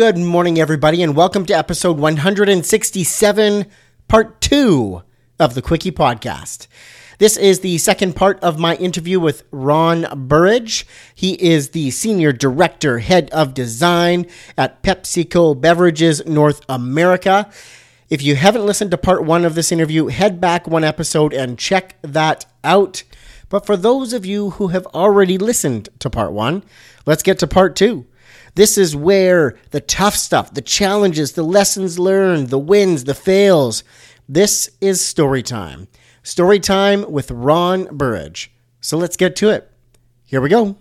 Good morning, everybody, and welcome to episode 167, part two of the Quickie Podcast. This is the second part of my interview with Ron Burrage. He is the Senior Director, Head of Design at PepsiCo Beverages North America. If you haven't listened to part one of this interview, head back one episode and check that out. But for those of you who have already listened to part one, let's get to part two. This is where the tough stuff, the challenges, the lessons learned, the wins, the fails. This is story time. Story time with Ron Burrage. So let's get to it. Here we go.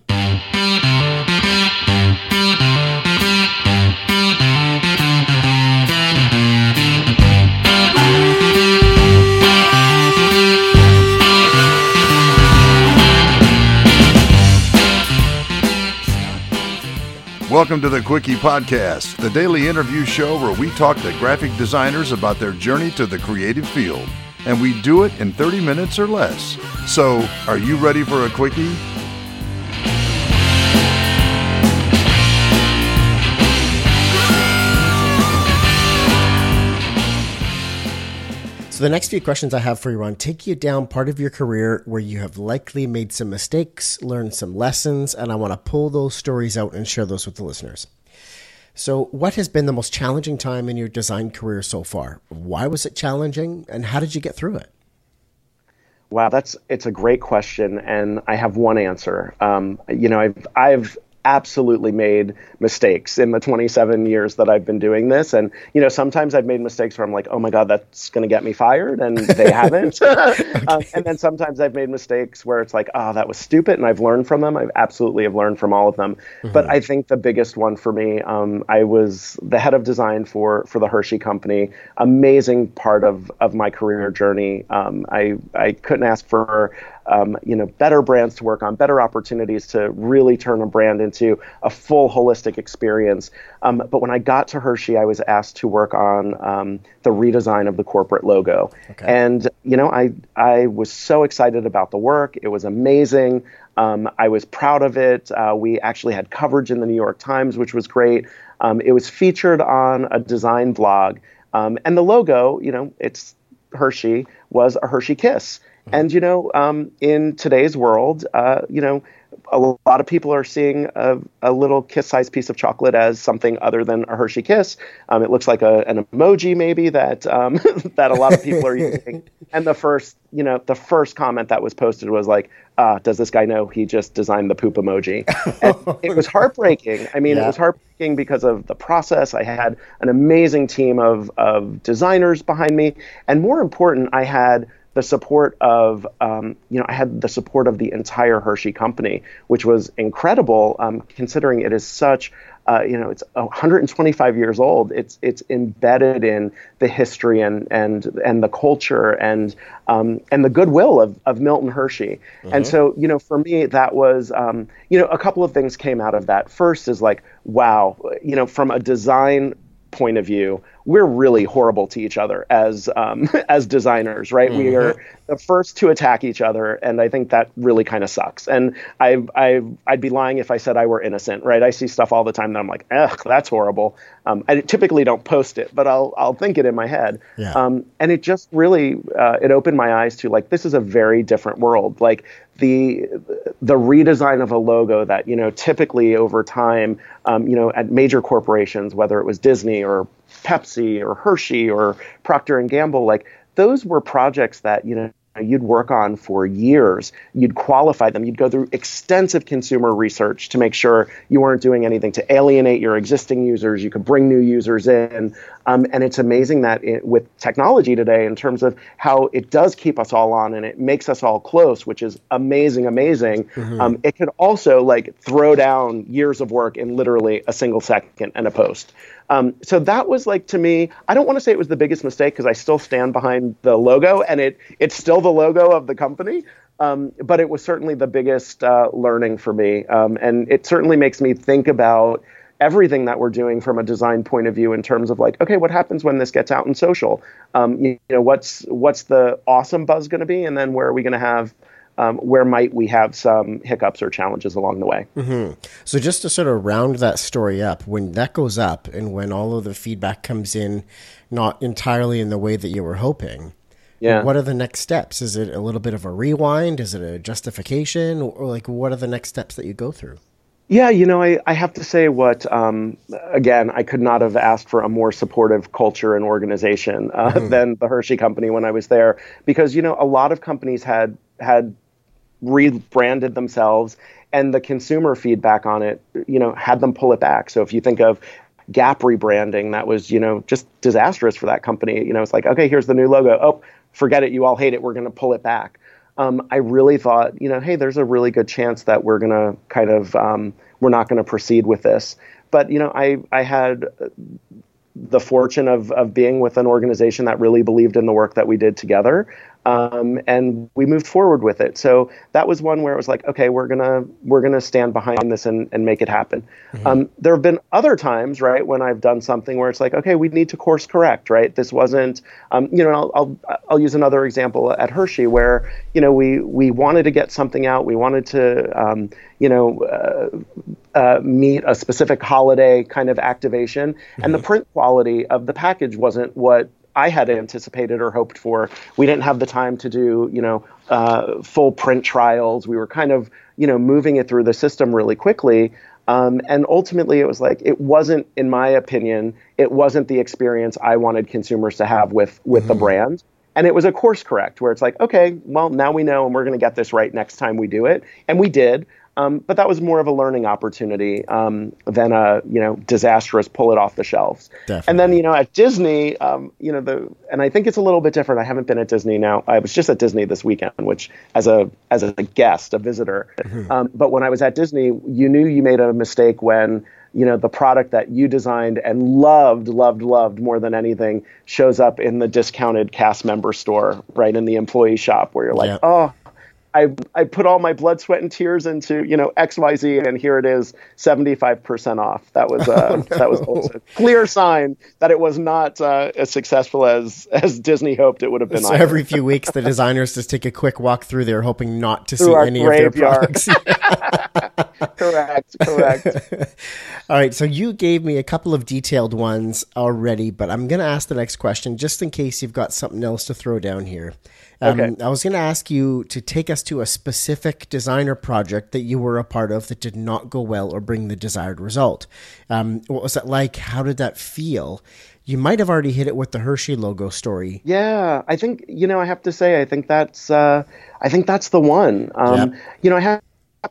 Welcome to the Quickie Podcast, the daily interview show where we talk to graphic designers about their journey to the creative field. And we do it in 30 minutes or less. So, are you ready for a Quickie? So the next few questions I have for you, Ron, take you down part of your career where you have likely made some mistakes, learned some lessons, and I want to pull those stories out and share those with the listeners. So, what has been the most challenging time in your design career so far? Why was it challenging, and how did you get through it? Wow, that's it's a great question, and I have one answer. Um, you know, I've I've absolutely made mistakes in the 27 years that I've been doing this. And, you know, sometimes I've made mistakes where I'm like, oh my God, that's going to get me fired. And they haven't. okay. um, and then sometimes I've made mistakes where it's like, oh, that was stupid. And I've learned from them. I absolutely have learned from all of them. Mm-hmm. But I think the biggest one for me, um, I was the head of design for, for the Hershey company, amazing part of, of my career journey. Um, I, I couldn't ask for um, you know, better brands to work on, better opportunities to really turn a brand into a full holistic experience. Um, but when I got to Hershey, I was asked to work on um, the redesign of the corporate logo, okay. and you know, I I was so excited about the work. It was amazing. Um, I was proud of it. Uh, we actually had coverage in the New York Times, which was great. Um, it was featured on a design blog, um, and the logo, you know, it's Hershey was a Hershey Kiss. And you know, um, in today's world, uh, you know, a lot of people are seeing a, a little kiss-sized piece of chocolate as something other than a Hershey Kiss. Um, it looks like a, an emoji, maybe that um, that a lot of people are using. And the first, you know, the first comment that was posted was like, uh, "Does this guy know he just designed the poop emoji?" And it was heartbreaking. I mean, yeah. it was heartbreaking because of the process. I had an amazing team of of designers behind me, and more important, I had the support of, um, you know, I had the support of the entire Hershey company, which was incredible, um, considering it is such, uh, you know, it's 125 years old. It's it's embedded in the history and and and the culture and um, and the goodwill of, of Milton Hershey. Mm-hmm. And so, you know, for me, that was, um, you know, a couple of things came out of that. First is like, wow, you know, from a design point of view, we're really horrible to each other as um, as designers, right? Mm-hmm. We are the first to attack each other, and I think that really kind of sucks. And I I I'd be lying if I said I were innocent, right? I see stuff all the time that I'm like, ugh, that's horrible. Um, I typically don't post it, but I'll I'll think it in my head. Yeah. Um, and it just really uh, it opened my eyes to like this is a very different world. Like the the redesign of a logo that you know typically over time um, you know at major corporations whether it was Disney or Pepsi or Hershey or Procter and Gamble like those were projects that you know you'd work on for years. You'd qualify them. You'd go through extensive consumer research to make sure you weren't doing anything to alienate your existing users. You could bring new users in. Um, and it's amazing that it, with technology today, in terms of how it does keep us all on and it makes us all close, which is amazing, amazing. Mm-hmm. Um, it could also like throw down years of work in literally a single second and a post. Um, so that was like to me, I don't want to say it was the biggest mistake because I still stand behind the logo and it it's still the logo of the company. Um, but it was certainly the biggest uh, learning for me, um, and it certainly makes me think about everything that we're doing from a design point of view in terms of like, okay, what happens when this gets out in social? Um, you, know, what's what's the awesome buzz going to be, and then where are we going to have um, where might we have some hiccups or challenges along the way. Mm-hmm. So just to sort of round that story up, when that goes up and when all of the feedback comes in, not entirely in the way that you were hoping. Yeah. What are the next steps? Is it a little bit of a rewind? Is it a justification? Or like, what are the next steps that you go through? Yeah, you know, I, I have to say what, um, again, I could not have asked for a more supportive culture and organization uh, mm. than the Hershey company when I was there. Because, you know, a lot of companies had, had rebranded themselves and the consumer feedback on it, you know, had them pull it back. So if you think of Gap rebranding, that was, you know, just disastrous for that company. You know, it's like, okay, here's the new logo. Oh, forget it. You all hate it. We're going to pull it back um, I really thought, you know, hey, there's a really good chance that we're going to kind of, um, we're not going to proceed with this. But, you know, I, I had the fortune of, of being with an organization that really believed in the work that we did together um, and we moved forward with it. So that was one where it was like, okay, we're gonna we're gonna stand behind this and, and make it happen. Mm-hmm. Um, there have been other times, right, when I've done something where it's like, okay, we need to course correct, right? This wasn't, um, you know, I'll, I'll, I'll use another example at Hershey where you know we we wanted to get something out, we wanted to, um, you know. Uh, uh, meet a specific holiday kind of activation, mm-hmm. and the mm-hmm. print quality of the package wasn't what I had anticipated or hoped for. We didn't have the time to do, you know, uh, full print trials. We were kind of, you know, moving it through the system really quickly. Um, and ultimately, it was like it wasn't, in my opinion, it wasn't the experience I wanted consumers to have with with mm-hmm. the brand. And it was a course correct where it's like, okay, well, now we know and we're going to get this right next time we do it. And we did. Um, but that was more of a learning opportunity um, than a you know disastrous pull it off the shelves. Definitely. And then you know at Disney, um, you know the and I think it's a little bit different. I haven't been at Disney now. I was just at Disney this weekend, which as a as a guest, a visitor. Mm-hmm. Um, but when I was at Disney, you knew you made a mistake when you know the product that you designed and loved loved loved more than anything shows up in the discounted cast member store right in the employee shop where you're like yep. oh I I put all my blood, sweat, and tears into you know X Y Z, and here it is, seventy five percent off. That was uh, oh, no. that was a clear sign that it was not uh, as successful as as Disney hoped it would have been. So every few weeks, the designers just take a quick walk through there, hoping not to through see any graveyard. of their products. correct, correct. all right, so you gave me a couple of detailed ones already, but I'm going to ask the next question just in case you've got something else to throw down here. Um, okay. I was going to ask you to take us to a specific designer project that you were a part of that did not go well or bring the desired result. Um, what was that like? How did that feel? You might have already hit it with the Hershey logo story. Yeah, I think you know. I have to say, I think that's uh, I think that's the one. Um, yep. You know, I have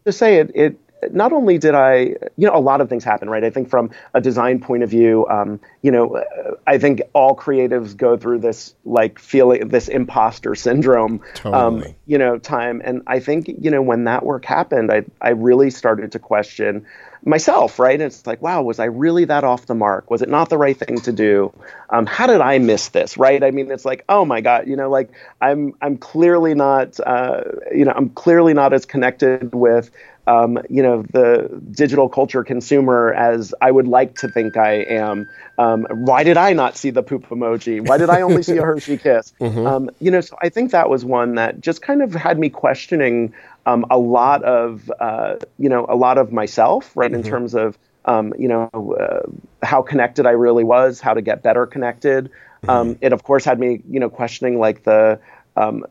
to say it. It not only did I, you know, a lot of things happen, right? I think from a design point of view, um, you know, I think all creatives go through this like feeling, this imposter syndrome, um, totally. um, you know, time. And I think, you know, when that work happened, I, I really started to question myself, right? And it's like, wow, was I really that off the mark? Was it not the right thing to do? Um, how did I miss this, right? I mean, it's like, oh my God, you know, like I'm, I'm clearly not, uh, you know, I'm clearly not as connected with um, you know, the digital culture consumer as I would like to think I am. Um, why did I not see the poop emoji? Why did I only see a Hershey kiss? Mm-hmm. Um, you know, so I think that was one that just kind of had me questioning um, a lot of, uh, you know, a lot of myself, right, mm-hmm. in terms of, um, you know, uh, how connected I really was, how to get better connected. Mm-hmm. Um, it of course had me, you know, questioning like the um,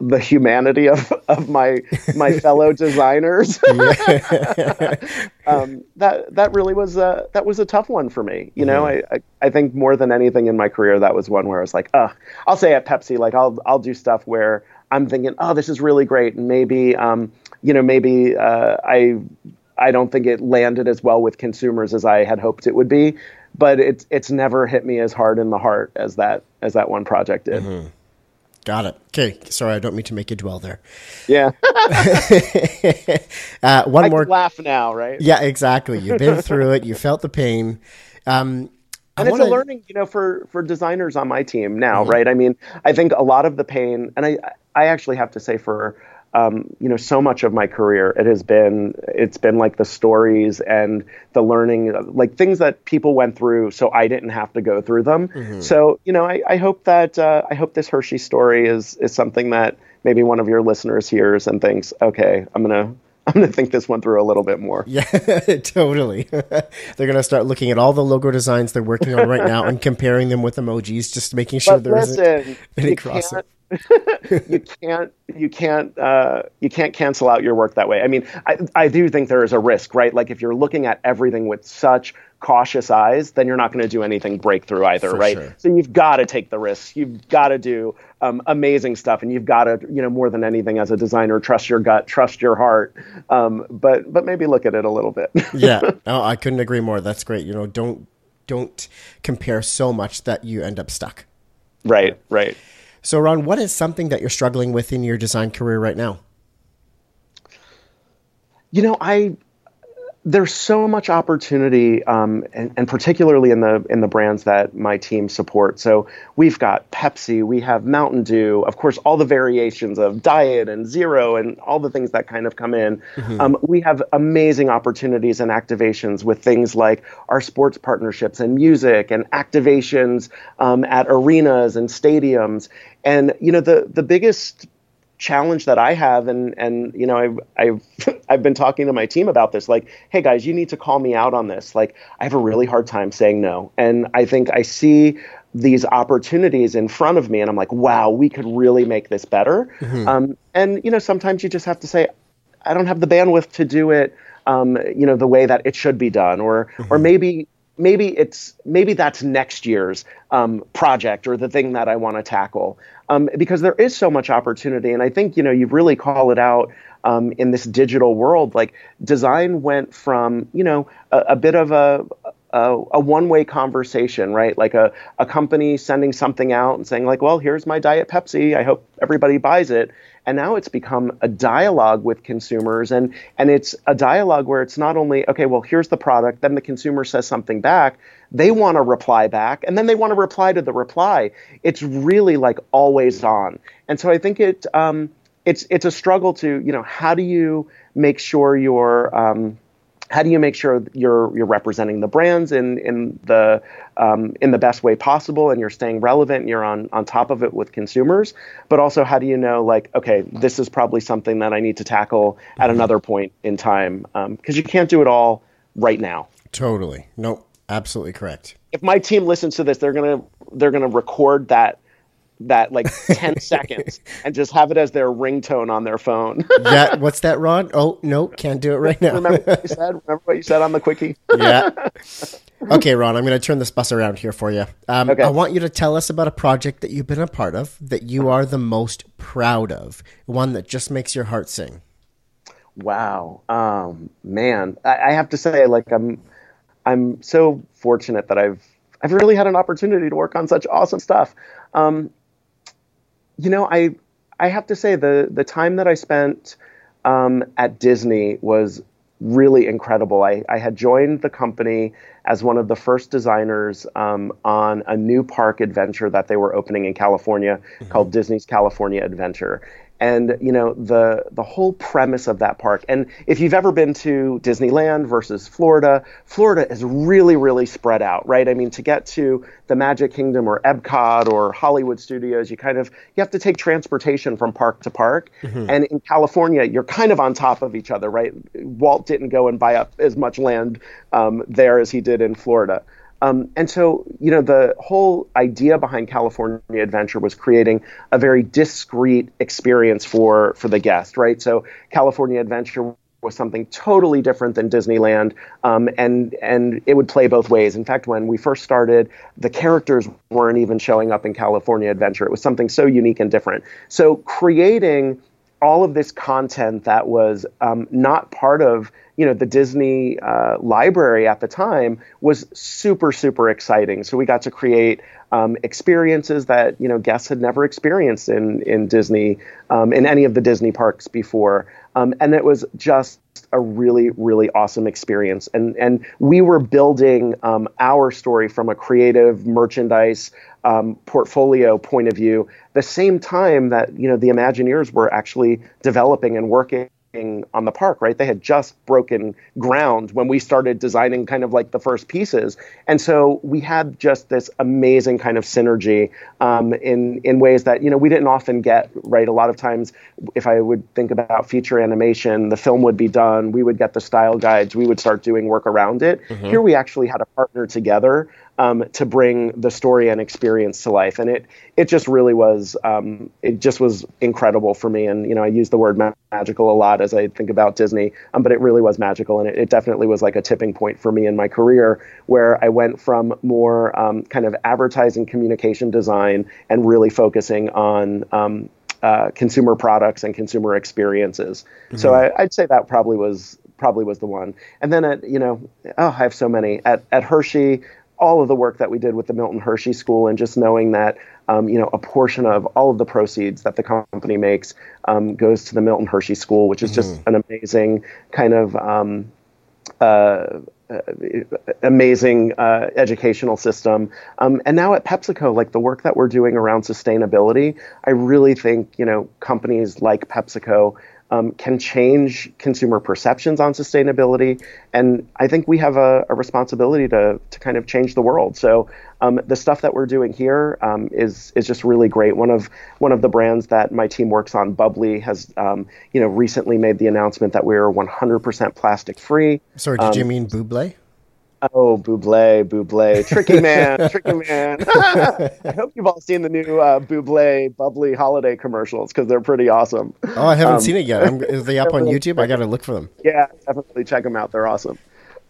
the humanity of, of my my fellow designers. um, that that really was a, that was a tough one for me. You know, mm-hmm. I, I, I think more than anything in my career, that was one where I was like, oh, I'll say at Pepsi, like I'll I'll do stuff where I'm thinking, oh, this is really great, and maybe um, you know, maybe uh, I I don't think it landed as well with consumers as I had hoped it would be, but it's it's never hit me as hard in the heart as that as that one project did. Mm-hmm. Got it. Okay. Sorry, I don't mean to make you dwell there. Yeah. uh, one I more. laugh now, right? Yeah, exactly. You've been through it. You felt the pain. Um, and it's a learning, you know, for for designers on my team now, mm-hmm. right? I mean, I think a lot of the pain, and I I actually have to say for um, you know, so much of my career, it has been it's been like the stories and the learning, like things that people went through, so I didn't have to go through them. Mm-hmm. So you know, I, I hope that uh, I hope this Hershey story is is something that maybe one of your listeners hears and thinks, okay, I'm gonna I'm going to think this one through a little bit more. Yeah, totally. they're going to start looking at all the logo designs they're working on right now and comparing them with emojis, just making sure but there listen, not any crossover. you can't you can't uh, you can't cancel out your work that way. I mean, I, I do think there is a risk, right? Like if you're looking at everything with such cautious eyes, then you're not going to do anything breakthrough either, For right? Sure. So you've got to take the risks. You've got to do um, amazing stuff, and you've got to, you know, more than anything as a designer, trust your gut, trust your heart, um, but but maybe look at it a little bit. yeah, oh, I couldn't agree more. That's great. You know, don't don't compare so much that you end up stuck. Right, right. So, Ron, what is something that you're struggling with in your design career right now? You know, I there's so much opportunity, um, and, and, particularly in the in the brands that my team supports. So we've got Pepsi, we have Mountain Dew, of course, all the variations of diet and zero, and all the things that kind of come in. Mm-hmm. Um, we have amazing opportunities and activations with things like our sports partnerships and music, and activations um, at arenas and stadiums. And you know, the the biggest challenge that I have, and and you know, I've I've I've been talking to my team about this. Like, hey guys, you need to call me out on this. Like, I have a really hard time saying no, and I think I see these opportunities in front of me, and I'm like, wow, we could really make this better. Mm-hmm. Um, and you know, sometimes you just have to say, I don't have the bandwidth to do it. Um, you know, the way that it should be done, or mm-hmm. or maybe maybe it's maybe that's next year's um, project or the thing that I want to tackle. Um, because there is so much opportunity and I think you know you really call it out um, in this digital world like design went from you know a, a bit of a a, a one-way conversation, right? Like a, a company sending something out and saying like, well, here's my Diet Pepsi. I hope everybody buys it. And now it's become a dialogue with consumers and, and it's a dialogue where it's not only, okay, well, here's the product. Then the consumer says something back. They want to reply back and then they want to reply to the reply. It's really like always on. And so I think it, um, it's, it's a struggle to, you know, how do you make sure you're, um, how do you make sure you're you're representing the brands in in the um, in the best way possible and you're staying relevant and you're on on top of it with consumers? But also how do you know like okay this is probably something that I need to tackle at mm-hmm. another point in time because um, you can't do it all right now. Totally. Nope. Absolutely correct. If my team listens to this they're gonna they're gonna record that that like 10 seconds and just have it as their ringtone on their phone. yeah, what's that, Ron? Oh, no, can't do it right now. Remember what you said? Remember what you said on the quickie? yeah. Okay, Ron, I'm going to turn this bus around here for you. Um, okay. I want you to tell us about a project that you've been a part of that you are the most proud of, one that just makes your heart sing. Wow, um, man, I, I have to say, like, I'm, I'm so fortunate that I've, I've really had an opportunity to work on such awesome stuff. Um, you know, I I have to say the the time that I spent um, at Disney was really incredible. I, I had joined the company as one of the first designers um, on a new park adventure that they were opening in California mm-hmm. called Disney's California Adventure and you know the the whole premise of that park. And if you've ever been to disneyland versus florida florida is really really spread out right? I mean to get to the magic kingdom or epcot or hollywood studios you kind of you have to take transportation from park to park. Mm-hmm. and in california you're kind of on top of each other right? Walt didn't go and buy up as much land um, there as he did in florida um, and so, you know, the whole idea behind California Adventure was creating a very discrete experience for for the guest, right? So, California Adventure was something totally different than Disneyland, um, and and it would play both ways. In fact, when we first started, the characters weren't even showing up in California Adventure. It was something so unique and different. So, creating all of this content that was um, not part of you know the Disney uh, library at the time was super super exciting. So we got to create um, experiences that you know guests had never experienced in in Disney um, in any of the Disney parks before. Um, and it was just a really, really awesome experience. And and we were building um, our story from a creative merchandise um, portfolio point of view, the same time that you know the Imagineers were actually developing and working on the park, right? They had just broken ground when we started designing kind of like the first pieces, and so we had just this amazing kind of synergy um, in in ways that you know we didn't often get. Right, a lot of times, if I would think about feature animation, the film would be done, we would get the style guides, we would start doing work around it. Mm-hmm. Here, we actually had a partner together um, to bring the story and experience to life. And it it just really was um, it just was incredible for me. And you know I use the word magical a lot as I think about Disney, um, but it really was magical, and it, it, definitely was like a tipping point for me in my career where I went from more um, kind of advertising communication design and really focusing on um, uh, consumer products and consumer experiences. Mm-hmm. So I, would say that probably was probably was the one. And then at you know, oh, I have so many at at Hershey all of the work that we did with the Milton Hershey School and just knowing that um, you know a portion of all of the proceeds that the company makes um, goes to the Milton Hershey School, which is just mm-hmm. an amazing kind of um, uh, uh, amazing uh, educational system. Um, and now at PepsiCo, like the work that we're doing around sustainability, I really think you know companies like PepsiCo um, can change consumer perceptions on sustainability. And I think we have a, a responsibility to, to kind of change the world. So um, the stuff that we're doing here um, is is just really great. One of one of the brands that my team works on, bubly, has um, you know recently made the announcement that we're 100% plastic free. Sorry, did you um, mean Buble? Oh, Buble, Buble, Tricky Man, Tricky Man. I hope you've all seen the new uh, Buble bubly holiday commercials because they're pretty awesome. Oh, I haven't um, seen it yet. I'm, is they up on YouTube? I got to look for them. Yeah, definitely check them out. They're awesome.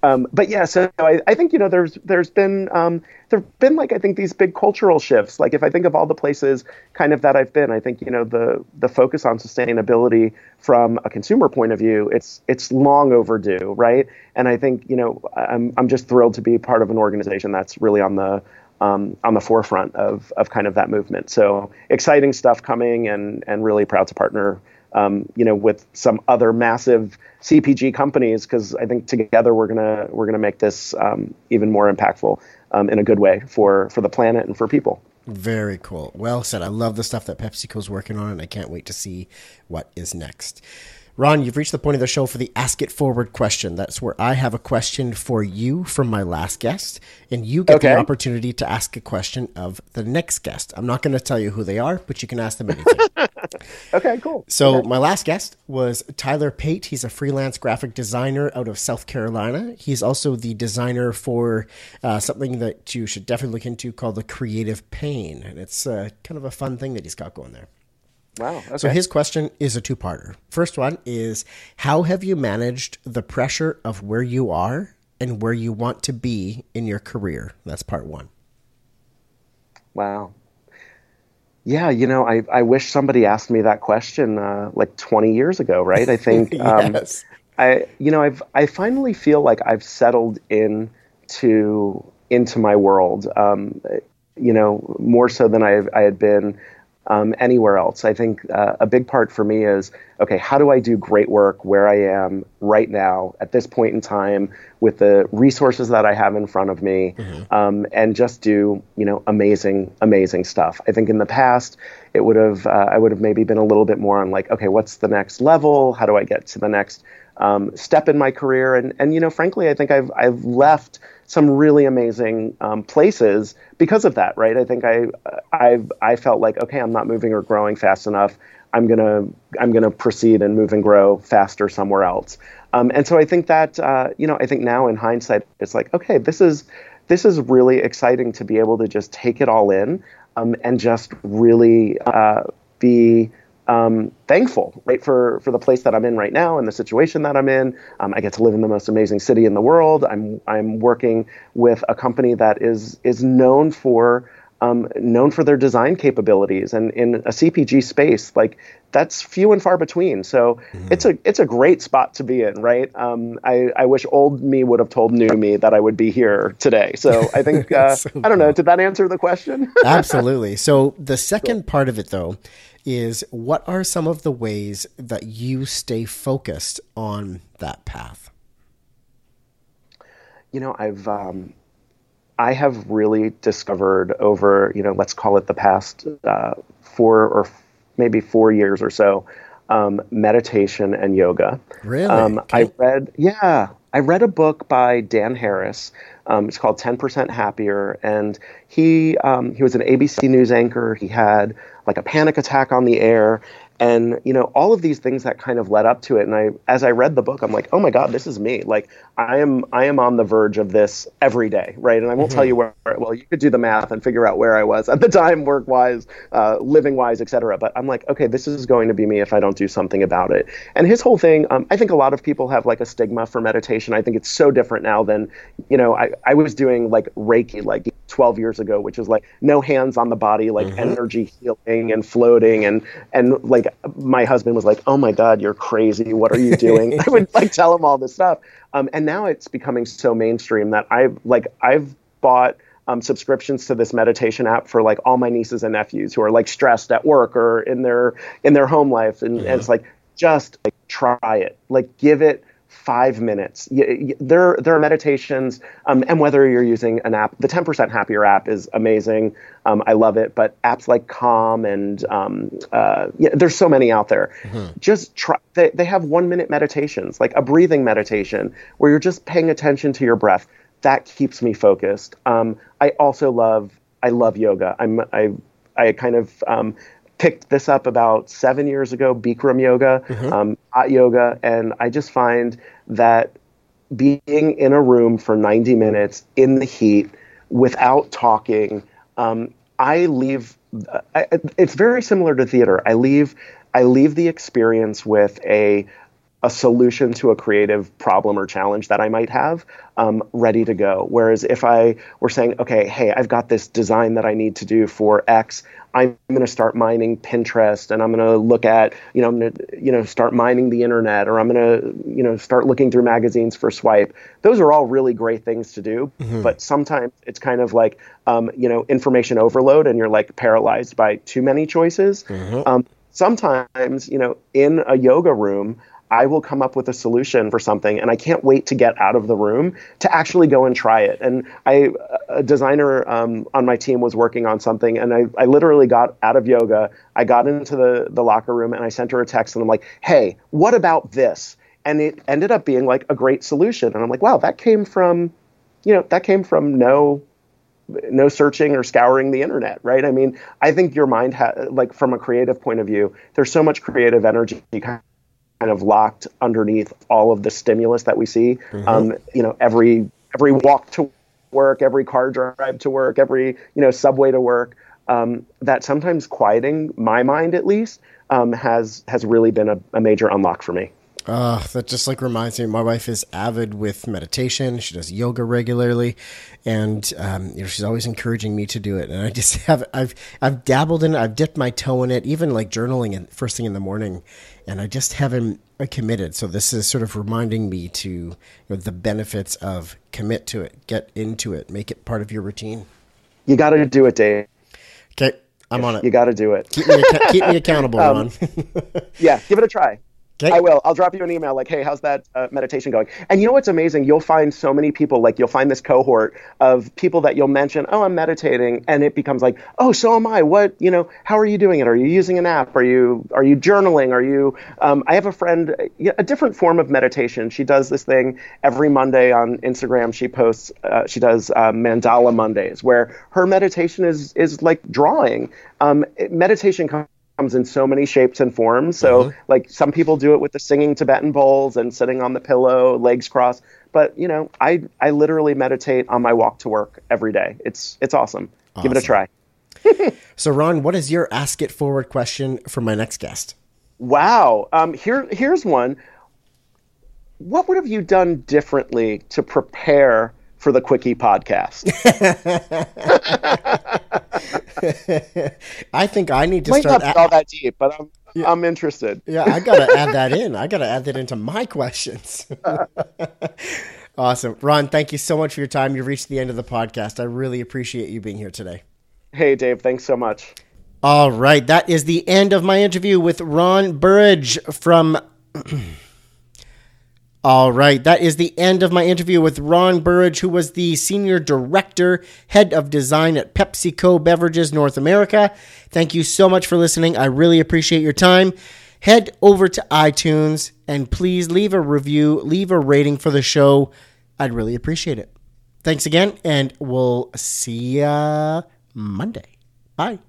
Um, but yeah, so I, I, think you know there's there's been um, there've been like I think these big cultural shifts. Like if I think of all the places kind of that I've been, I think you know the the focus on sustainability from a consumer point of view, it's it's long overdue, right? And I think you know I'm I'm just thrilled to be part of an organization that's really on the um, on the forefront of of kind of that movement. So exciting stuff coming, and and really proud to partner um, you know, with some other massive CPG companies, because I think together we're gonna we're gonna make this um, even more impactful um, in a good way for for the planet and for people. Very cool. Well said. I love the stuff that PepsiCo's working on, and I can't wait to see what is next. Ron, you've reached the point of the show for the Ask It Forward question. That's where I have a question for you from my last guest, and you get okay. the opportunity to ask a question of the next guest. I'm not going to tell you who they are, but you can ask them anything. okay, cool. So, okay. my last guest was Tyler Pate. He's a freelance graphic designer out of South Carolina. He's also the designer for uh, something that you should definitely look into called the Creative Pain. And it's uh, kind of a fun thing that he's got going there. Wow. Okay. So his question is a two-parter. First one is how have you managed the pressure of where you are and where you want to be in your career? That's part 1. Wow. Yeah, you know, I, I wish somebody asked me that question uh, like 20 years ago, right? I think um. I you know, I've I finally feel like I've settled in to into my world. Um, you know, more so than I I had been um, anywhere else. I think uh, a big part for me is okay, how do I do great work where I am right now at this point in time with the resources that I have in front of me, mm-hmm. um, and just do you know amazing, amazing stuff. I think in the past it would have uh, I would have maybe been a little bit more on like okay, what's the next level? How do I get to the next um, step in my career? And and you know, frankly, I think I've I've left some really amazing um, places because of that, right? I think I I've I felt like okay, I'm not moving or growing fast enough. I'm gonna I'm gonna proceed and move and grow faster somewhere else. Um, and so I think that uh, you know I think now in hindsight it's like okay, this is this is really exciting to be able to just take it all in um, and just really uh, be um, thankful, right, for for the place that I'm in right now and the situation that I'm in. Um, I get to live in the most amazing city in the world. I'm I'm working with a company that is is known for um, known for their design capabilities, and in a CPG space, like that's few and far between. So mm. it's a it's a great spot to be in, right? Um, I, I wish old me would have told new me that I would be here today. So I think uh, so I don't know. Did that answer the question? Absolutely. So the second cool. part of it, though, is what are some of the ways that you stay focused on that path? You know, I've um, I have really discovered over you know let's call it the past uh, four or maybe four years or so, um, meditation and yoga. Really? Um, okay. I read, yeah, I read a book by Dan Harris. Um, it's called 10% Happier. And he, um, he was an ABC News anchor. He had like a panic attack on the air and you know all of these things that kind of led up to it and i as i read the book i'm like oh my god this is me like i am i am on the verge of this every day right and i won't mm-hmm. tell you where well you could do the math and figure out where i was at the time work wise uh, living wise etc but i'm like okay this is going to be me if i don't do something about it and his whole thing um, i think a lot of people have like a stigma for meditation i think it's so different now than you know i, I was doing like reiki like 12 years ago which is like no hands on the body like mm-hmm. energy healing and floating and and like my husband was like, "Oh my God, you're crazy! What are you doing?" I would like tell him all this stuff, um, and now it's becoming so mainstream that I've like I've bought. Um, subscriptions to this meditation app for like all my nieces and nephews who are like stressed at work or in their in their home life and, and it's like just like try it like give it five minutes. There, there are meditations, um, and whether you're using an app, the 10% Happier app is amazing. Um, I love it. But apps like Calm and um, uh, yeah, there's so many out there. Mm-hmm. Just try. They, they have one minute meditations, like a breathing meditation, where you're just paying attention to your breath. That keeps me focused. Um, I also love, I love yoga. I'm, I, I kind of um, picked this up about seven years ago, Bikram yoga, mm-hmm. um, hot yoga, and I just find that being in a room for 90 minutes in the heat without talking, um, I leave. I, it's very similar to theater. I leave. I leave the experience with a a solution to a creative problem or challenge that I might have um, ready to go. Whereas if I were saying, okay, hey, I've got this design that I need to do for X, I'm going to start mining Pinterest and I'm going to look at, you know, I'm going to, you know, start mining the internet or I'm going to, you know, start looking through magazines for swipe. Those are all really great things to do. Mm-hmm. But sometimes it's kind of like, um, you know, information overload and you're like paralyzed by too many choices. Mm-hmm. Um, sometimes, you know, in a yoga room, I will come up with a solution for something and I can't wait to get out of the room to actually go and try it. And I, a designer um, on my team was working on something and I, I literally got out of yoga. I got into the, the locker room and I sent her a text and I'm like, hey, what about this? And it ended up being like a great solution. And I'm like, wow, that came from, you know, that came from no no searching or scouring the internet, right? I mean, I think your mind, ha- like from a creative point of view, there's so much creative energy kind of locked underneath all of the stimulus that we see. Mm-hmm. Um, you know, every every walk to work, every car drive to work, every you know subway to work. Um, that sometimes quieting my mind, at least, um, has has really been a, a major unlock for me. Uh, that just like reminds me. My wife is avid with meditation. She does yoga regularly, and um, you know she's always encouraging me to do it. And I just have I've I've dabbled in it. I've dipped my toe in it, even like journaling and first thing in the morning, and I just haven't committed. So this is sort of reminding me to you know, the benefits of commit to it, get into it, make it part of your routine. You got to do it, Dave. Okay, I'm on it. You got to do it. Keep me, keep me accountable, um, yeah, give it a try. Okay. I will. I'll drop you an email like, hey, how's that uh, meditation going? And you know what's amazing? You'll find so many people, like you'll find this cohort of people that you'll mention, oh, I'm meditating, and it becomes like, oh, so am I. What, you know, how are you doing it? Are you using an app? Are you are you journaling? Are you? Um, I have a friend, a different form of meditation. She does this thing every Monday on Instagram. She posts, uh, she does uh, Mandala Mondays, where her meditation is is like drawing. Um, meditation comes comes in so many shapes and forms. So, mm-hmm. like some people do it with the singing Tibetan bowls and sitting on the pillow, legs crossed. But you know, I I literally meditate on my walk to work every day. It's it's awesome. awesome. Give it a try. so, Ron, what is your ask it forward question for my next guest? Wow. Um, here here's one. What would have you done differently to prepare for the Quickie podcast? I think I need to Might start. not be all that deep, but I'm I'm interested. Yeah, I gotta add that in. I gotta add that into my questions. awesome, Ron. Thank you so much for your time. You've reached the end of the podcast. I really appreciate you being here today. Hey, Dave. Thanks so much. All right, that is the end of my interview with Ron Burrage from. All right, that is the end of my interview with Ron Burrage, who was the senior director, head of design at PepsiCo Beverages North America. Thank you so much for listening. I really appreciate your time. Head over to iTunes and please leave a review, leave a rating for the show. I'd really appreciate it. Thanks again, and we'll see ya Monday. Bye.